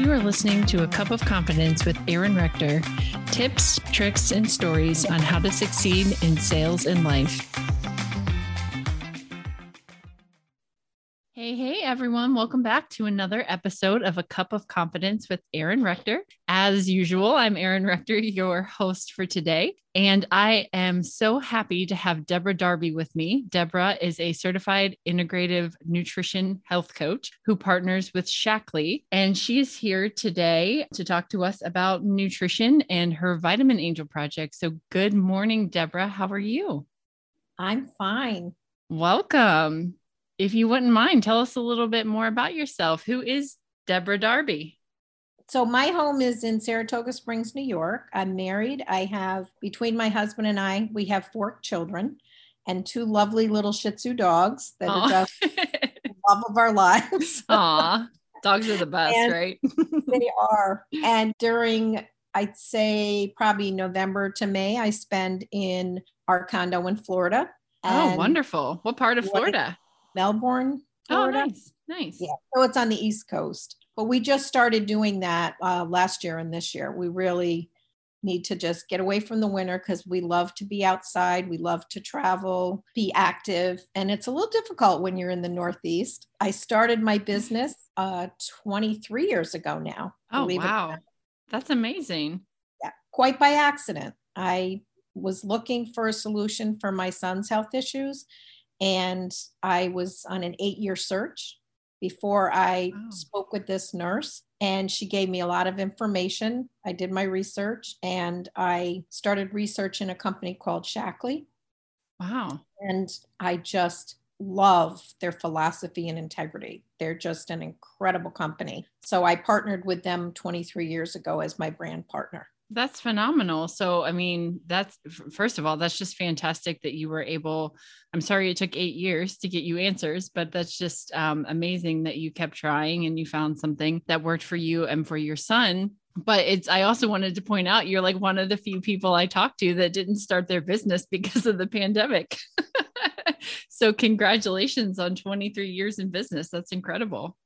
You are listening to A Cup of Confidence with Aaron Rector tips, tricks, and stories on how to succeed in sales and life. Everyone. Welcome back to another episode of A Cup of Confidence with Aaron Rector. As usual, I'm Aaron Rector, your host for today. And I am so happy to have Debra Darby with me. Debra is a certified integrative nutrition health coach who partners with Shaklee. And she is here today to talk to us about nutrition and her Vitamin Angel project. So, good morning, Debra. How are you? I'm fine. Welcome if you wouldn't mind, tell us a little bit more about yourself. Who is Debra Darby? So, my home is in Saratoga Springs, New York. I'm married. I have, between my husband and I, we have four children and two lovely little Shih Tzu dogs that Aww. are just the love of our lives. Aw, dogs are the best, right? they are. And during, I'd say, probably November to May, I spend in our condo in Florida. oh, wonderful. What part of Florida? Melbourne, oh, Florida. Oh, nice, nice. Yeah, so it's on the East Coast. But we just started doing that uh, last year and this year. We really need to just get away from the winter because we love to be outside. We love to travel, be active. And it's a little difficult when you're in the Northeast. I started my business uh, 23 years ago now. Oh, wow. That's amazing. Yeah, quite by accident. I was looking for a solution for my son's health issues and I was on an eight year search before I oh. spoke with this nurse. And she gave me a lot of information. I did my research and I started researching a company called Shaklee. Wow. And I just love their philosophy and integrity. They're just an incredible company. So I partnered with them 23 years ago as my brand partner. That's phenomenal. So, I mean, that's first of all, that's just fantastic that you were able. I'm sorry it took eight years to get you answers, but that's just um, amazing that you kept trying and you found something that worked for you and for your son. But it's, I also wanted to point out you're like one of the few people I talked to that didn't start their business because of the pandemic. so, congratulations on 23 years in business. That's incredible.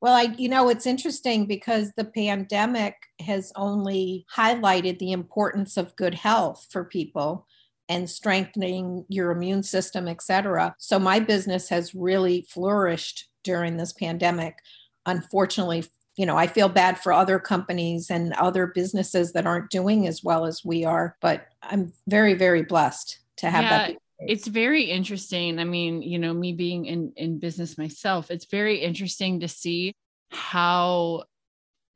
Well, I, you know, it's interesting because the pandemic has only highlighted the importance of good health for people and strengthening your immune system, et cetera. So my business has really flourished during this pandemic. Unfortunately, you know, I feel bad for other companies and other businesses that aren't doing as well as we are, but I'm very, very blessed to have yeah. that it's very interesting i mean you know me being in in business myself it's very interesting to see how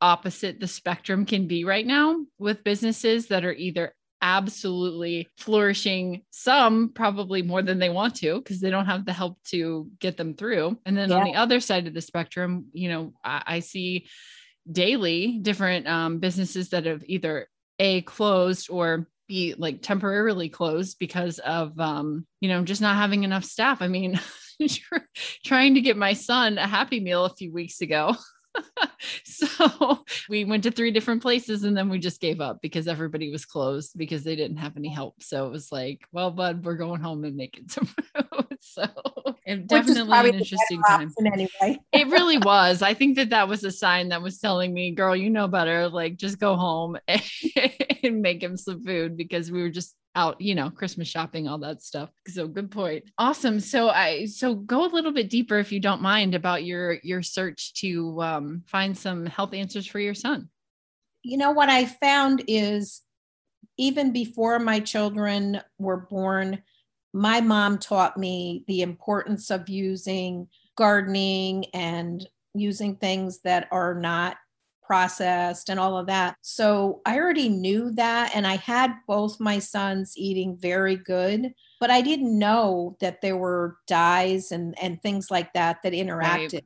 opposite the spectrum can be right now with businesses that are either absolutely flourishing some probably more than they want to because they don't have the help to get them through and then yeah. on the other side of the spectrum you know i, I see daily different um, businesses that have either a closed or be like temporarily closed because of um, you know just not having enough staff. I mean trying to get my son a happy meal a few weeks ago so we went to three different places and then we just gave up because everybody was closed because they didn't have any help. So it was like, well, bud, we're going home and making some food. so it definitely an interesting time. Anyway. it really was. I think that that was a sign that was telling me, girl, you know better. Like just go home and, and make him some food because we were just out, you know, Christmas shopping, all that stuff. So good point. Awesome. So I so go a little bit deeper if you don't mind about your your search to um, find some health answers for your son. You know what I found is even before my children were born, my mom taught me the importance of using gardening and using things that are not processed and all of that. So I already knew that. And I had both my sons eating very good, but I didn't know that there were dyes and, and things like that that interacted right.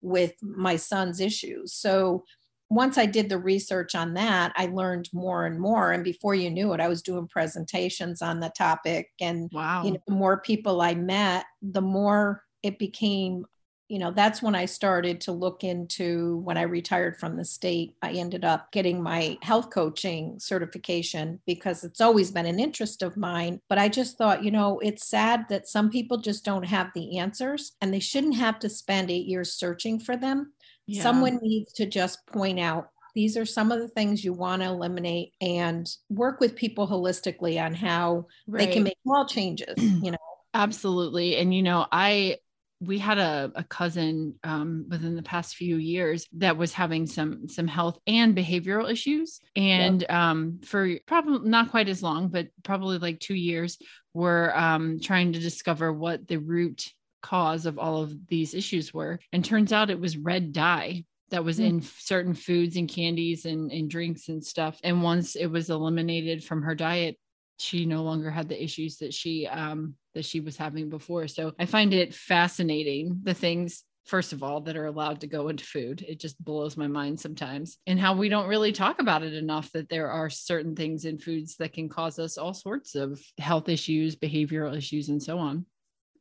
with my son's issues. So once I did the research on that, I learned more and more. And before you knew it, I was doing presentations on the topic. And wow. you know, the more people I met, the more it became you know, that's when I started to look into when I retired from the state. I ended up getting my health coaching certification because it's always been an interest of mine. But I just thought, you know, it's sad that some people just don't have the answers and they shouldn't have to spend eight years searching for them. Yeah. Someone needs to just point out these are some of the things you want to eliminate and work with people holistically on how right. they can make small changes, you know. Absolutely. And, you know, I, we had a, a cousin um, within the past few years that was having some some health and behavioral issues and yep. um, for probably not quite as long but probably like two years we were um, trying to discover what the root cause of all of these issues were and turns out it was red dye that was mm. in certain foods and candies and, and drinks and stuff and once it was eliminated from her diet she no longer had the issues that she um that she was having before. So i find it fascinating the things first of all that are allowed to go into food. It just blows my mind sometimes. And how we don't really talk about it enough that there are certain things in foods that can cause us all sorts of health issues behavioral issues and so on.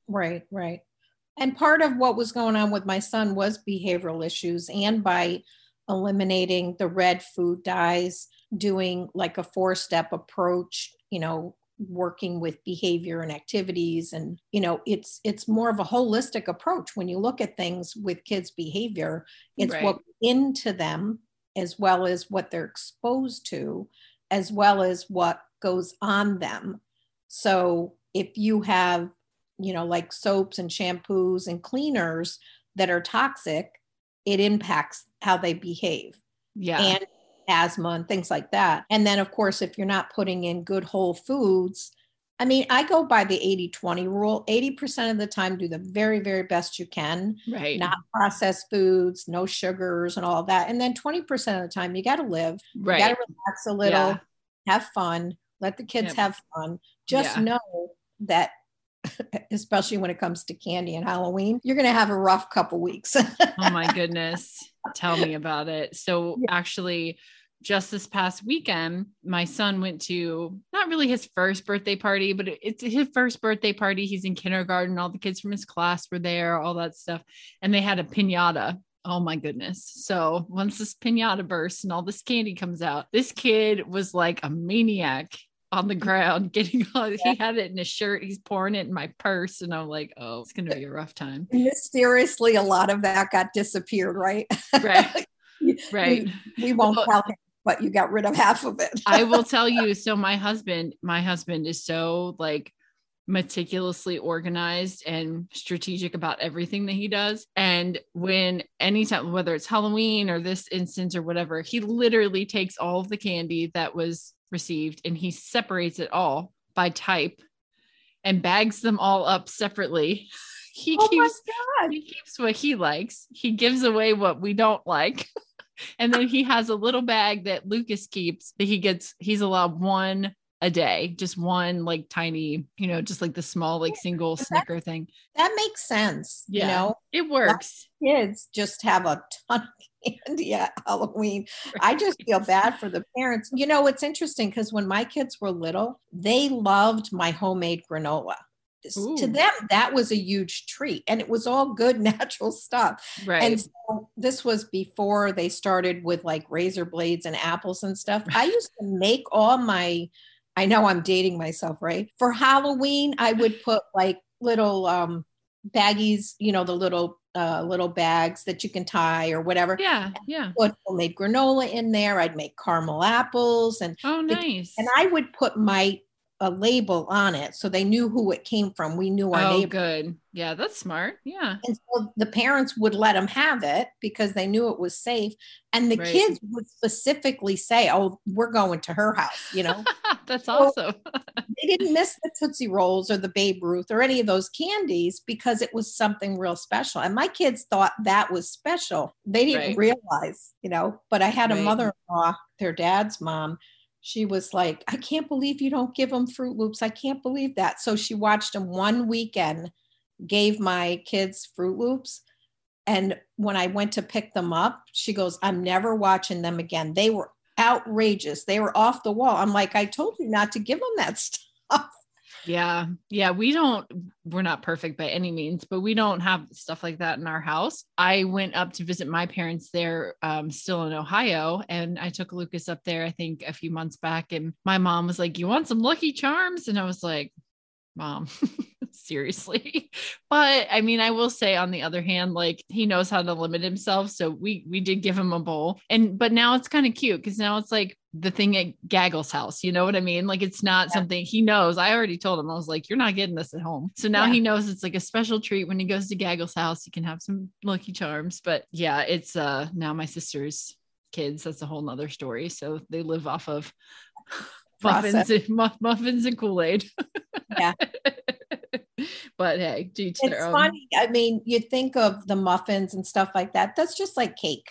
Right right. And part of what was going on with my son was behavioral issues and by eliminating the red food dyes doing like a four step approach you know working with behavior and activities and you know it's it's more of a holistic approach. When you look at things with kids behavior it's right. what into them as well as what they're exposed to as well as what goes on them. So if you have you know like soaps and shampoos and cleaners that are toxic it impacts how they behave. Yeah. And asthma and things like that. And then, of course, if you're not putting in good whole foods, I mean, I go by the 80 20 rule. 80% of the time, do the very, very best you can. Right. Not processed foods, no sugars, and all that. And then 20% of the time, you got to live. Right. You got to relax a little, yeah. have fun, let the kids yep. have fun. Just yeah. know that especially when it comes to candy and Halloween, you're going to have a rough couple weeks. oh my goodness. Tell me about it. So, yeah. actually, just this past weekend, my son went to not really his first birthday party, but it's his first birthday party. He's in kindergarten. All the kids from his class were there, all that stuff. And they had a pinata. Oh my goodness. So once this pinata bursts and all this candy comes out, this kid was like a maniac on the ground getting all, yeah. he had it in his shirt he's pouring it in my purse and i'm like oh it's to be a rough time mysteriously a lot of that got disappeared right right right we, we won't well, tell him but you got rid of half of it i will tell you so my husband my husband is so like meticulously organized and strategic about everything that he does. And when anytime, whether it's Halloween or this instance or whatever, he literally takes all of the candy that was received and he separates it all by type and bags them all up separately. He oh keeps he keeps what he likes. He gives away what we don't like. and then he has a little bag that Lucas keeps that he gets he's allowed one a day, just one like tiny, you know, just like the small like single that, snicker thing. That makes sense. Yeah, you know, it works. Kids just have a ton of candy at Halloween. Right. I just feel bad for the parents. You know, it's interesting because when my kids were little, they loved my homemade granola. Ooh. To them, that was a huge treat, and it was all good natural stuff. Right. And so this was before they started with like razor blades and apples and stuff. I used to make all my I know I'm dating myself, right? For Halloween, I would put like little um baggies, you know, the little uh, little bags that you can tie or whatever. Yeah, yeah. Put homemade granola in there. I'd make caramel apples and oh, nice. and I would put my a label on it so they knew who it came from. We knew our oh, neighbor. good. Yeah, that's smart. Yeah. And so the parents would let them have it because they knew it was safe. And the right. kids would specifically say, Oh, we're going to her house, you know? that's so awesome. they didn't miss the Tootsie Rolls or the Baby Ruth or any of those candies because it was something real special. And my kids thought that was special. They didn't right. realize, you know, but I had a mother in law, their dad's mom she was like, I can't believe you don't give them Froot Loops. I can't believe that. So she watched them one weekend, gave my kids Froot Loops. And when I went to pick them up, she goes, I'm never watching them again. They were outrageous. They were off the wall. I'm like, I told you not to give them that stuff. Yeah. Yeah. We don't, we're not perfect by any means, but we don't have stuff like that in our house. I went up to visit my parents there, um, still in Ohio, and I took Lucas up there, I think a few months back. And my mom was like, You want some Lucky Charms? And I was like, Mom, seriously. But I mean, I will say on the other hand, like he knows how to limit himself. So we we did give him a bowl. And but now it's kind of cute because now it's like the thing at Gaggle's house. You know what I mean? Like it's not yeah. something he knows. I already told him, I was like, you're not getting this at home. So now yeah. he knows it's like a special treat when he goes to Gaggle's house. He can have some lucky charms. But yeah, it's uh now my sister's kids. That's a whole nother story. So they live off of muffins and, muffins and Kool-Aid. Yeah. but hey, do it's funny. I mean, you think of the muffins and stuff like that. That's just like cake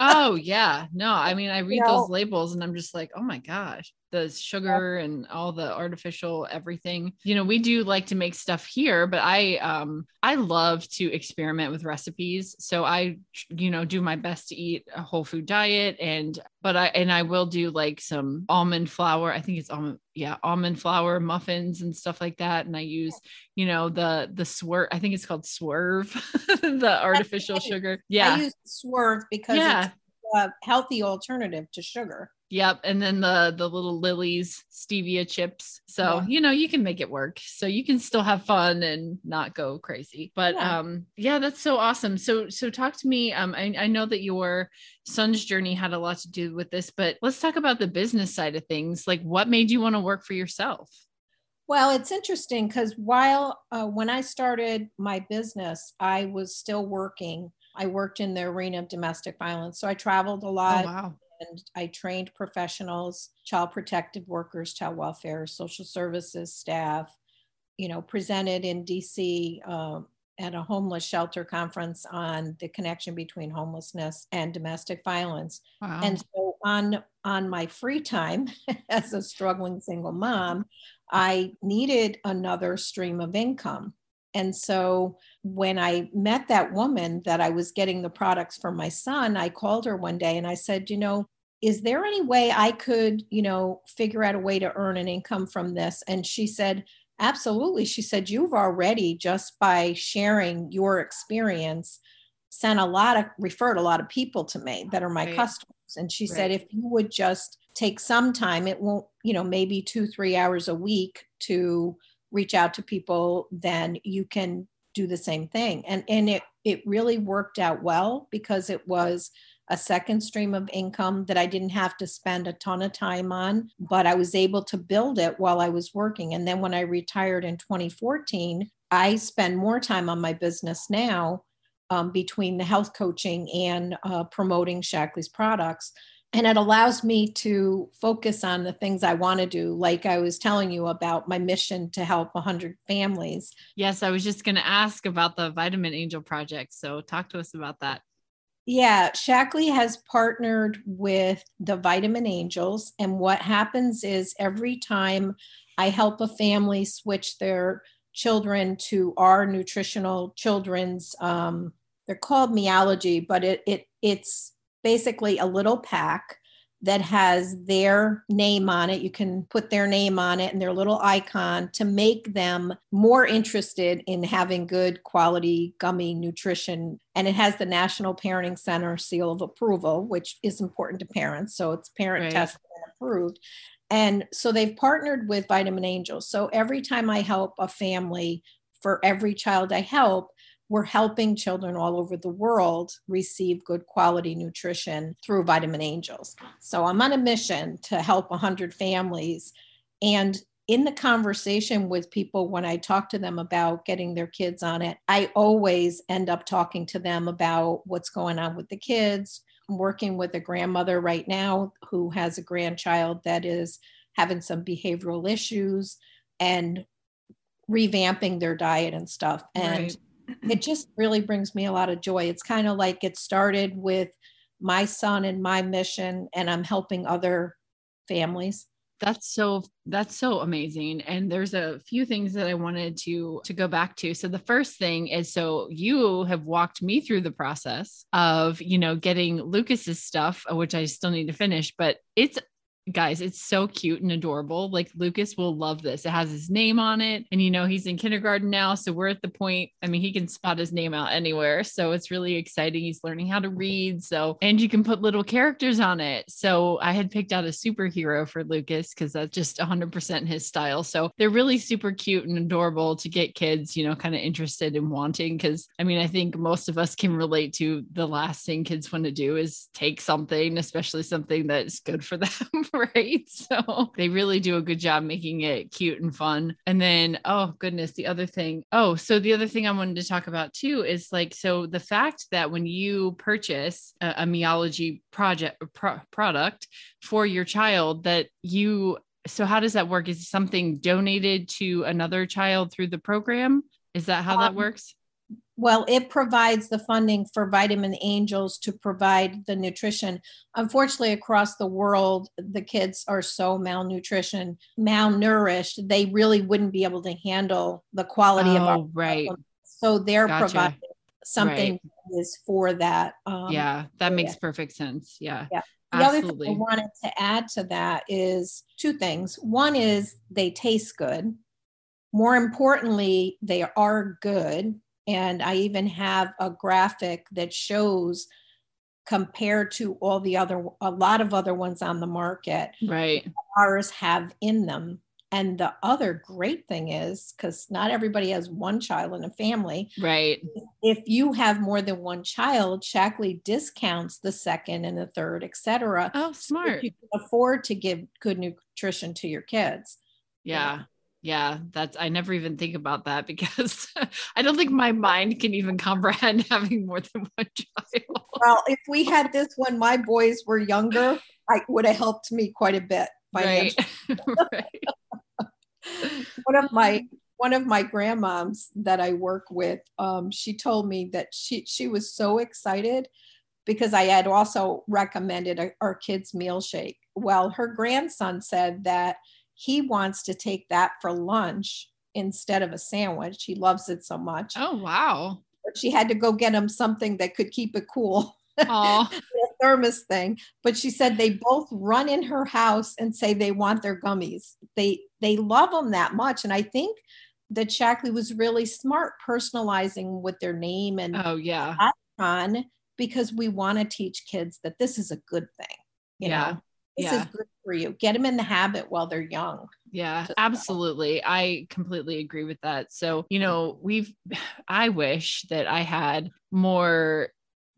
oh yeah no i mean i read you know, those labels and i'm just like oh my gosh the sugar yeah. and all the artificial everything. You know we do like to make stuff here but i um i love to experiment with recipes. So i you know do my best to eat a whole food diet and but i and i will do like some almond flour. I think it's almond yeah almond flour muffins and stuff like that. And i use you know the the swerve i think it's called swerve the artificial sugar. Yeah. i use swerve because yeah. it's a healthy alternative to sugar Yep. And then the the little Lily's, stevia chips. So, yeah. you know, you can make it work. So you can still have fun and not go crazy. But yeah. um yeah, that's so awesome. So so talk to me. Um I, I know that your son's journey had a lot to do with this, but let's talk about the business side of things. Like what made you want to work for yourself? Well, it's interesting because while uh, when I started my business, I was still working. I worked in the arena of domestic violence. So I traveled a lot. Oh, wow and I trained professionals, child protective workers, child welfare, social services staff, you know, presented in DC um, at a homeless shelter conference on the connection between homelessness and domestic violence. Wow. And so on on my free time as a struggling single mom, I needed another stream of income. And so when I met that woman that I was getting the products for my son, I called her one day and I said, you know, is there any way I could, you know, figure out a way to earn an income from this? And she said, absolutely. She said, you've already just by sharing your experience sent a lot of referred a lot of people to me that are my right. customers. And she right. said, if you would just take some time, it won't, you know, maybe two, three hours a week to reach out to people, then you can do the same thing. And and it it really worked out well because it was a second stream of income that I didn't have to spend a ton of time on, but I was able to build it while I was working. And then when I retired in 2014, I spend more time on my business now um, between the health coaching and uh, promoting Shaklee's products and it allows me to focus on the things I want to do. Like I was telling you about my mission to help 100 families. Yes, I was just going to ask about the Vitamin Angel project. So, talk to us about that. Yeah, Shaklee has partnered with the Vitamin Angels. And what happens is every time I help a family switch their children to our nutritional children's, um, they're called Meology, but it, it it's basically a little pack that has their name on it. You can put their name on it and their little icon to make them more interested in having good quality gummy nutrition. And it has the National Parenting Center seal of approval, which is important to parents. So it's parent right. tested and approved. And so they've partnered with Vitamin Angels. So every time I help a family, for every child I help, we're helping children all over the world receive good quality nutrition through Vitamin Angels. So I'm on a mission to help 100 families. And in the conversation with people, when I talk to them about getting their kids on it, I always end up talking to them about what's going on with the kids. I'm working with a grandmother right now who has a grandchild that is having some behavioral issues and revamping their diet and stuff. And right it just really brings me a lot of joy. It's kind of like it started with my son and my mission, and I'm helping other families. That's so that's so amazing. And there's a few things that I wanted to to go back to. So the first thing is so you have walked me through the process of, you know, getting Lucas's stuff, which I still need to finish, but it's guys, it's so cute and adorable. Like Lucas will love this. It has his name on it. And you know, he's in kindergarten now. So we're at the point, I mean, he can spot his name out anywhere. So it's really exciting. He's learning how to read. So, and you can put little characters on it. So I had picked out a superhero for Lucas because that's just 100% his style. So they're really super cute and adorable to get kids, you know, kind of interested in wanting. Cause I mean, I think most of us can relate to the last thing kids want to do is take something, especially something that's good for them, right? So they really do a good job making it cute and fun. And then, oh goodness, the other thing. Oh, so the other thing I wanted to talk about too is like, so the fact that when you purchase a, a Meology project pro- product for your child, that you so how does that work? Is something donated to another child through the program? Is that how um, that works? Well, it provides the funding for Vitamin Angels to provide the nutrition. Unfortunately, across the world, the kids are so malnutrition, malnourished, they really wouldn't be able to handle the quality oh, of our right. So they're gotcha. providing something right. is for that. Um, yeah, that makes perfect sense. Yeah. Yeah. The Absolutely. other thing I wanted to add to that is two things. One is they taste good. More importantly, they are good and I even have a graphic that shows compared to all the other, a lot of other ones on the market. Right. Ours have in them. And the other great thing is because not everybody has one child in a family. Right. If you have more than one child, Shaklee discounts the second and the third, etc. Oh, smart. So you can afford to give good nutrition to your kids. Yeah yeah that's i never even think about that because i don't think my mind can even comprehend having more than one child well if we had this when my boys were younger i would have helped me quite a bit right. right. one of my one of my grandmoms that i work with um, she told me that she she was so excited because i had also recommended a, our kids meal shake well her grandson said that he wants to take that for lunch instead of a sandwich. He loves it so much. Oh, wow. But she had to go get him something that could keep it cool. a thermos thing. But she said they both run in her house and say they want their gummies. They they love them that much. And I think that Shaklee was really smart personalizing with their name and oh yeah icon because we want to teach kids that this is a good thing. yeah. Know? This yeah. is good for you. Get them in the habit while they're young. Yeah, absolutely. I completely agree with that. So, you know, we've, I wish that I had more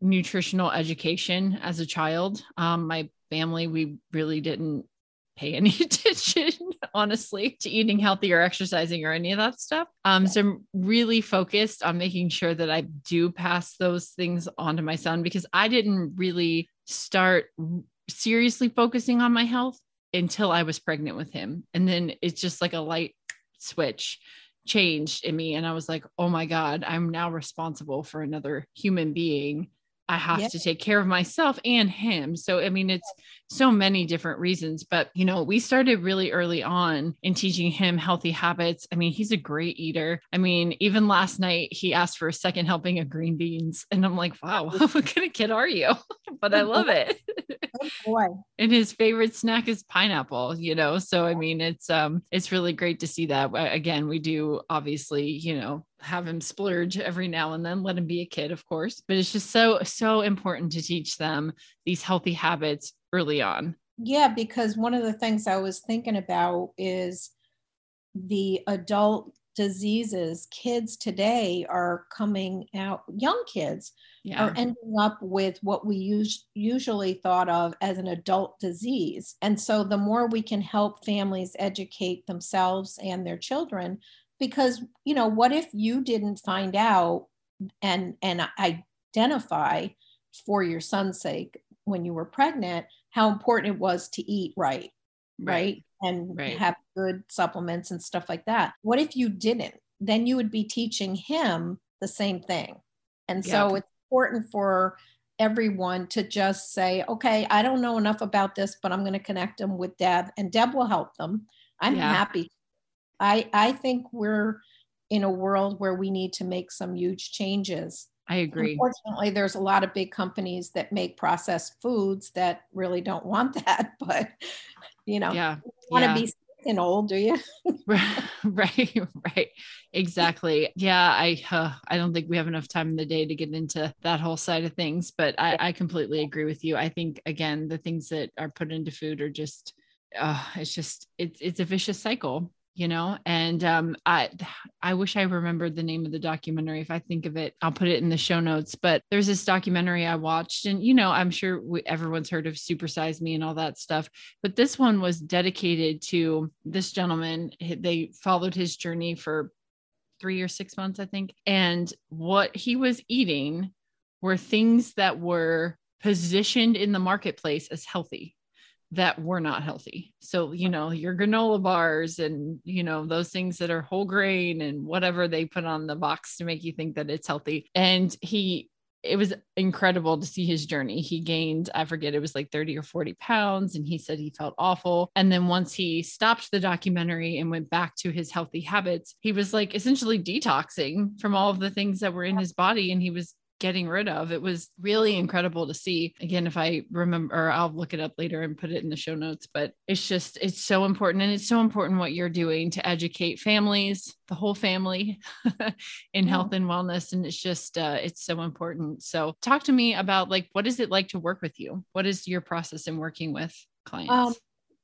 nutritional education as a child. Um, my family, we really didn't pay any attention, honestly, to eating healthy or exercising or any of that stuff. Um, so I'm really focused on making sure that I do pass those things on to my son because I didn't really start seriously focusing on my health until I was pregnant with him. And then it's just like a light switch changed in me. And I was like, oh my God, I'm now responsible for another human being I have yeah. to take care of myself and him. So, I mean, it's so many different reasons, but you know, we started really early on in teaching him healthy habits. I mean, he's a great eater. I mean, even last night he asked for a second helping of green beans, and I'm like, wow, what kind of kid are you? but I love it. boy. and his favorite snack is pineapple, you know. So, I mean, it's um, it's really great to see that. Again, we do obviously, you know, have him splurge every now and then let him be a kid of course but it's just so so important to teach them these healthy habits early on. Yeah because one of the things i was thinking about is the adult diseases. Kids today are coming out young kids yeah. are ending up with what we us- usually thought of as an adult disease. And so the more we can help families educate themselves and their children because you know what if you didn't find out and and identify for your son's sake when you were pregnant how important it was to eat right right, right? and right. have good supplements and stuff like that what if you didn't then you would be teaching him the same thing and so yep. it's important for everyone to just say okay i don't know enough about this but i'm going to connect them with deb and deb will help them i'm yeah. happy I, I think we're in a world where we need to make some huge changes I agree. Unfortunately, there's a lot of big companies that make processed foods that really don't want that, but you know, yeah, want to yeah. be and old, do you? right, right, exactly. Yeah, I uh, I don't think we have enough time in the day to get into that whole side of things, but I, I completely agree with you. I think again, the things that are put into food are just, uh, it's just it's it's a vicious cycle you know and um i i wish i remembered the name of the documentary if i think of it. I'll put it in the show notes but there's this documentary i watched and you know i'm sure we, everyone's heard of supersize me and all that stuff but this one was dedicated to this gentleman. They followed his journey for three or six months i think and what he was eating were things that were positioned in the marketplace as healthy that were not healthy. So, you know, your granola bars and, you know, those things that are whole grain and whatever they put on the box to make you think that it's healthy. And he, it was incredible to see his journey. He gained, I forget, it was like 30 or 40 pounds, and he said he felt awful. And then once he stopped the documentary and went back to his healthy habits, he was like essentially detoxing from all of the things that were in his body. And he was getting rid of. It was really incredible to see. Again, if I remember, or I'll look it up later and put it in the show notes, but it's just, it's so important. And it's so important what you're doing to educate families, the whole family in health and wellness. And it's just, uh, it's so important. So talk to me about like, what is it like to work with you? What is your process in working with clients? Um,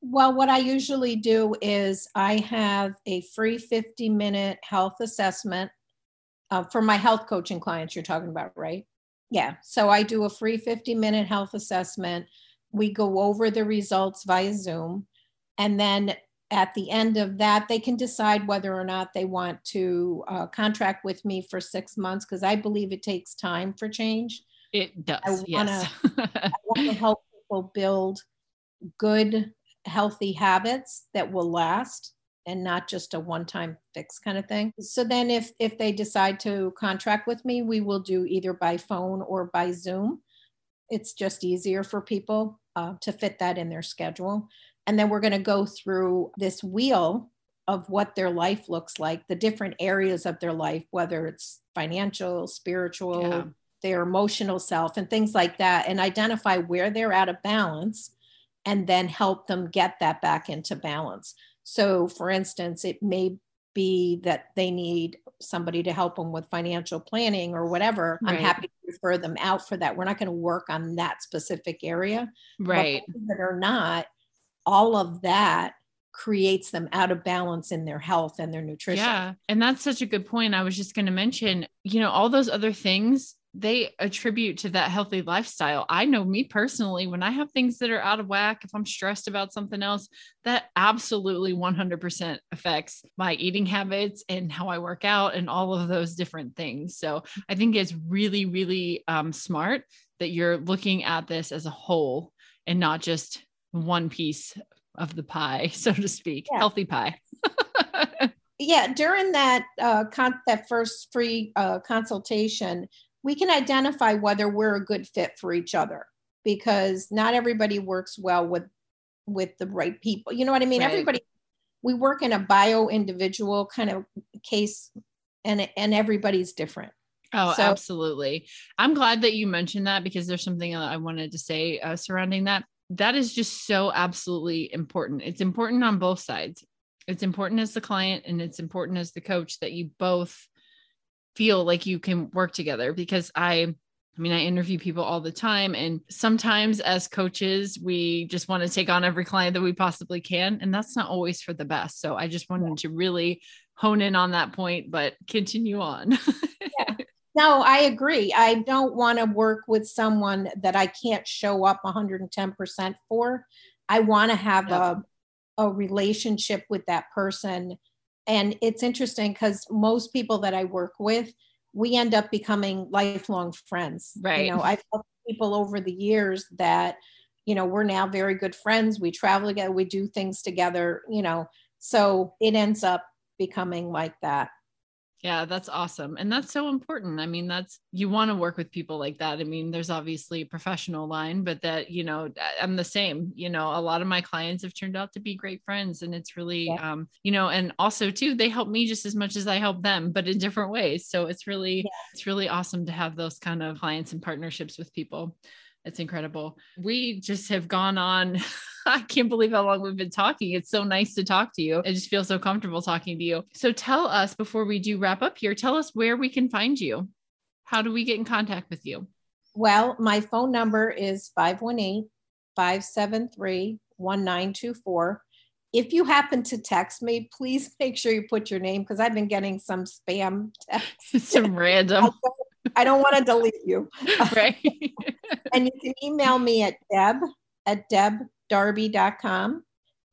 well, what I usually do is I have a free 50 minute health assessment uh, for my health coaching clients you're talking about right? Yeah. So i do a free 50 minute health assessment. We go over the results via zoom. And then at the end of that they can decide whether or not they want to uh, contract with me for six months because i believe it takes time for change. It does I wanna, yes. I want to help people build good healthy habits that will last and not just a one-time fix kind of thing. So then if if they decide to contract with me, we will do either by phone or by Zoom. It's just easier for people uh, to fit that in their schedule. And then we're going to go through this wheel of what their life looks like, the different areas of their life, whether it's financial, spiritual, yeah. their emotional self, and things like that, and identify where they're out of balance and then help them get that back into balance. So, for instance, it may be that they need somebody to help them with financial planning or whatever. Right. I'm happy to refer them out for that. We're not going to work on that specific area. Right. But or not, all of that creates them out of balance in their health and their nutrition. Yeah. And that's such a good point. I was just going to mention, you know, all those other things they attribute to that healthy lifestyle. I know me personally, when I have things that are out of whack, if I'm stressed about something else, that absolutely 100% affects my eating habits and how I work out and all of those different things. So I think it's really, really um, smart that you're looking at this as a whole and not just one piece of the pie, so to speak, yeah. healthy pie. yeah, during that uh, con- that first free uh, consultation, we can identify whether we're a good fit for each other because not everybody works well with with the right people. You know what i mean? Right. everybody we work in a bio individual kind of case and and everybody's different. Oh so, absolutely. I'm glad that you mentioned that because there's something i wanted to say uh, surrounding that. That is just so absolutely important. It's important on both sides. It's important as the client and it's important as the coach that you both feel like you can work together because I I mean, I interview people all the time, and sometimes as coaches, we just want to take on every client that we possibly can, and that's not always for the best. So I just wanted to really hone in on that point, but continue on. yeah. No, I agree. I don't want to work with someone that I can't show up 110% for. I want to have a, a relationship with that person and it's interesting because most people that I work with, we end up becoming lifelong friends. Right. You know, I've helped people over the years that, you know, we're now very good friends. We travel together, we do things together, you know, so it ends up becoming like that. Yeah, that's awesome. And that's so important. I mean, that's you want to work with people like that. I mean, there's obviously a professional line, but that, you know, I'm the same. You know, a lot of my clients have turned out to be great friends and it's really yeah. um, you know, and also too, they help me just as much as I help them, but in different ways. So it's really yeah. it's really awesome to have those kind of clients and partnerships with people. It's incredible. We just have gone on. I can't believe how long we've been talking. It's so nice to talk to you. I just feel so comfortable talking to you. So tell us before we do wrap up here, tell us where we can find you. How do we get in contact with you? Well, my phone number is 518 573 1924. If you happen to text me, please make sure you put your name because I've been getting some spam texts. some random. I don't want to delete you. Right. and you can email me at deb at debdarby.com.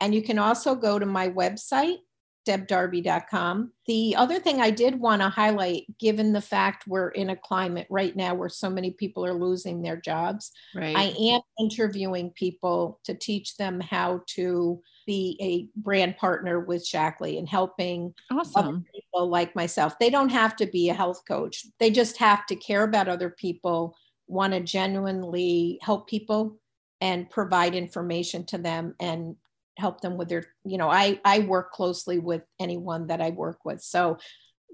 And you can also go to my website, debdarby.com. The other thing I did want to highlight, given the fact we're in a climate right now where so many people are losing their jobs, right. I am interviewing people to teach them how to be a brand partner with Shaklee and helping awesome. people like myself. They don't have to be a health coach. They just have to care about other people, want to genuinely help people and provide information to them and help them with their, you know, I I work closely with anyone that I work with. So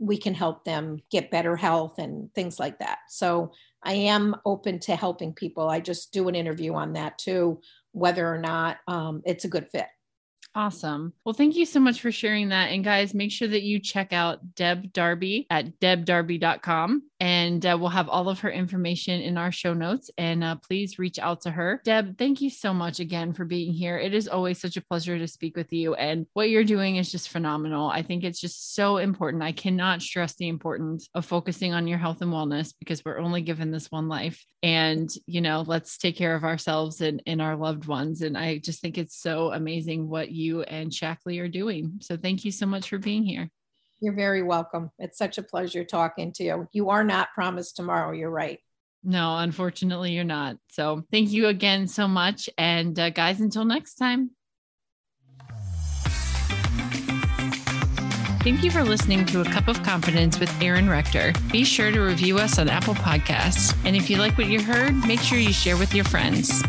we can help them get better health and things like that. So I am open to helping people. I just do an interview on that too, whether or not um, it's a good fit. Awesome. Well, thank you so much for sharing that. And guys, make sure that you check out Deb Darby at debdarby.com and uh, we'll have all of her information in our show notes. And uh, please reach out to her. Deb, thank you so much again for being here. It is always such a pleasure to speak with you. And what you're doing is just phenomenal. I think it's just so important. I cannot stress the importance of focusing on your health and wellness because we're only given this one life. And, you know, let's take care of ourselves and, and our loved ones. And I just think it's so amazing what you you and Shaklee are doing. So thank you so much for being here. You're very welcome. It's such a pleasure talking to you. You are not promised tomorrow. You're right. No, unfortunately, you're not. So thank you again so much. And uh, guys, until next time. Thank you for listening to A Cup of Confidence with Aaron Rector. Be sure to review us on Apple Podcasts. And if you like what you heard, make sure you share with your friends.